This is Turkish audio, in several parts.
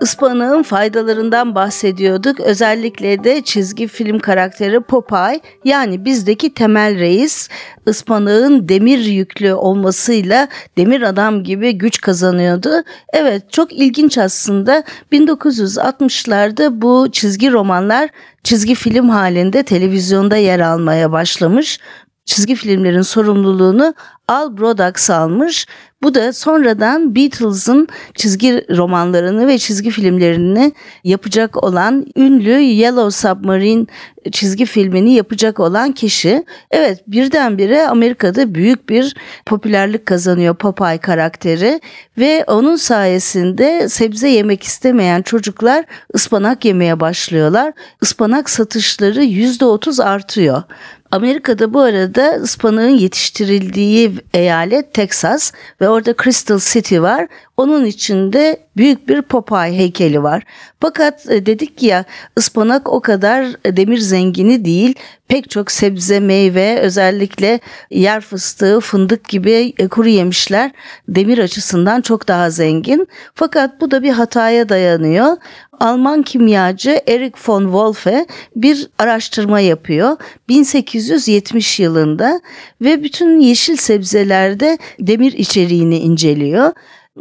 Ispanağın faydalarından bahsediyorduk. Özellikle de çizgi film karakteri Popeye yani bizdeki temel reis ıspanağın demir yüklü olmasıyla demir adam gibi güç kazanıyordu. Evet çok ilginç aslında 1960'larda bu çizgi romanlar çizgi film halinde televizyonda yer almaya başlamış çizgi filmlerin sorumluluğunu Al Brodax almış. Bu da sonradan Beatles'ın çizgi romanlarını ve çizgi filmlerini yapacak olan ünlü Yellow Submarine çizgi filmini yapacak olan kişi. Evet birdenbire Amerika'da büyük bir popülerlik kazanıyor Popeye karakteri ve onun sayesinde sebze yemek istemeyen çocuklar ıspanak yemeye başlıyorlar. Ispanak satışları %30 artıyor. Amerika'da bu arada ıspanağın yetiştirildiği eyalet Texas ve orada Crystal City var. Onun içinde büyük bir Popeye heykeli var. Fakat e, dedik ya ıspanak o kadar demir zengini değil. Pek çok sebze, meyve, özellikle yer fıstığı, fındık gibi e, kuru yemişler demir açısından çok daha zengin. Fakat bu da bir hataya dayanıyor. Alman kimyacı Erich von Wolfe bir araştırma yapıyor 1870 yılında ve bütün yeşil sebzelerde demir içeriğini inceliyor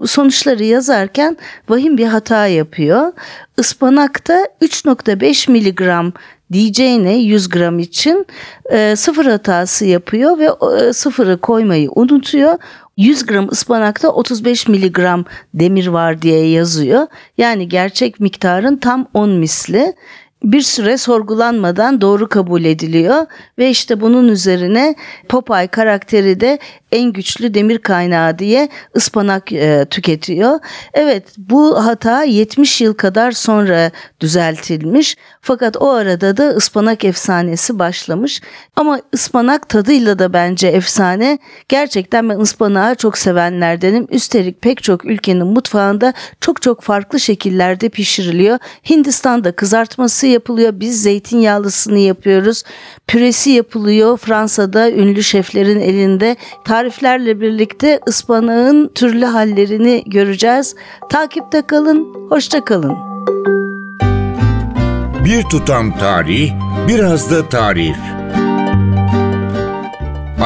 sonuçları yazarken vahim bir hata yapıyor. Ispanakta 3.5 miligram diyeceğine 100 gram için e, sıfır hatası yapıyor ve e, sıfırı koymayı unutuyor. 100 gram ıspanakta 35 miligram demir var diye yazıyor. Yani gerçek miktarın tam 10 misli bir süre sorgulanmadan doğru kabul ediliyor ve işte bunun üzerine Popeye karakteri de en güçlü demir kaynağı diye ıspanak e, tüketiyor. Evet bu hata 70 yıl kadar sonra düzeltilmiş fakat o arada da ıspanak efsanesi başlamış. Ama ıspanak tadıyla da bence efsane. Gerçekten ben ıspanağı çok sevenlerdenim. Üstelik pek çok ülkenin mutfağında çok çok farklı şekillerde pişiriliyor. Hindistan'da kızartması yapılıyor. Biz zeytinyağlısını yapıyoruz. Püresi yapılıyor. Fransa'da ünlü şeflerin elinde. Tariflerle birlikte ıspanağın türlü hallerini göreceğiz. Takipte kalın. Hoşça kalın. Bir tutam tarih, biraz da tarif.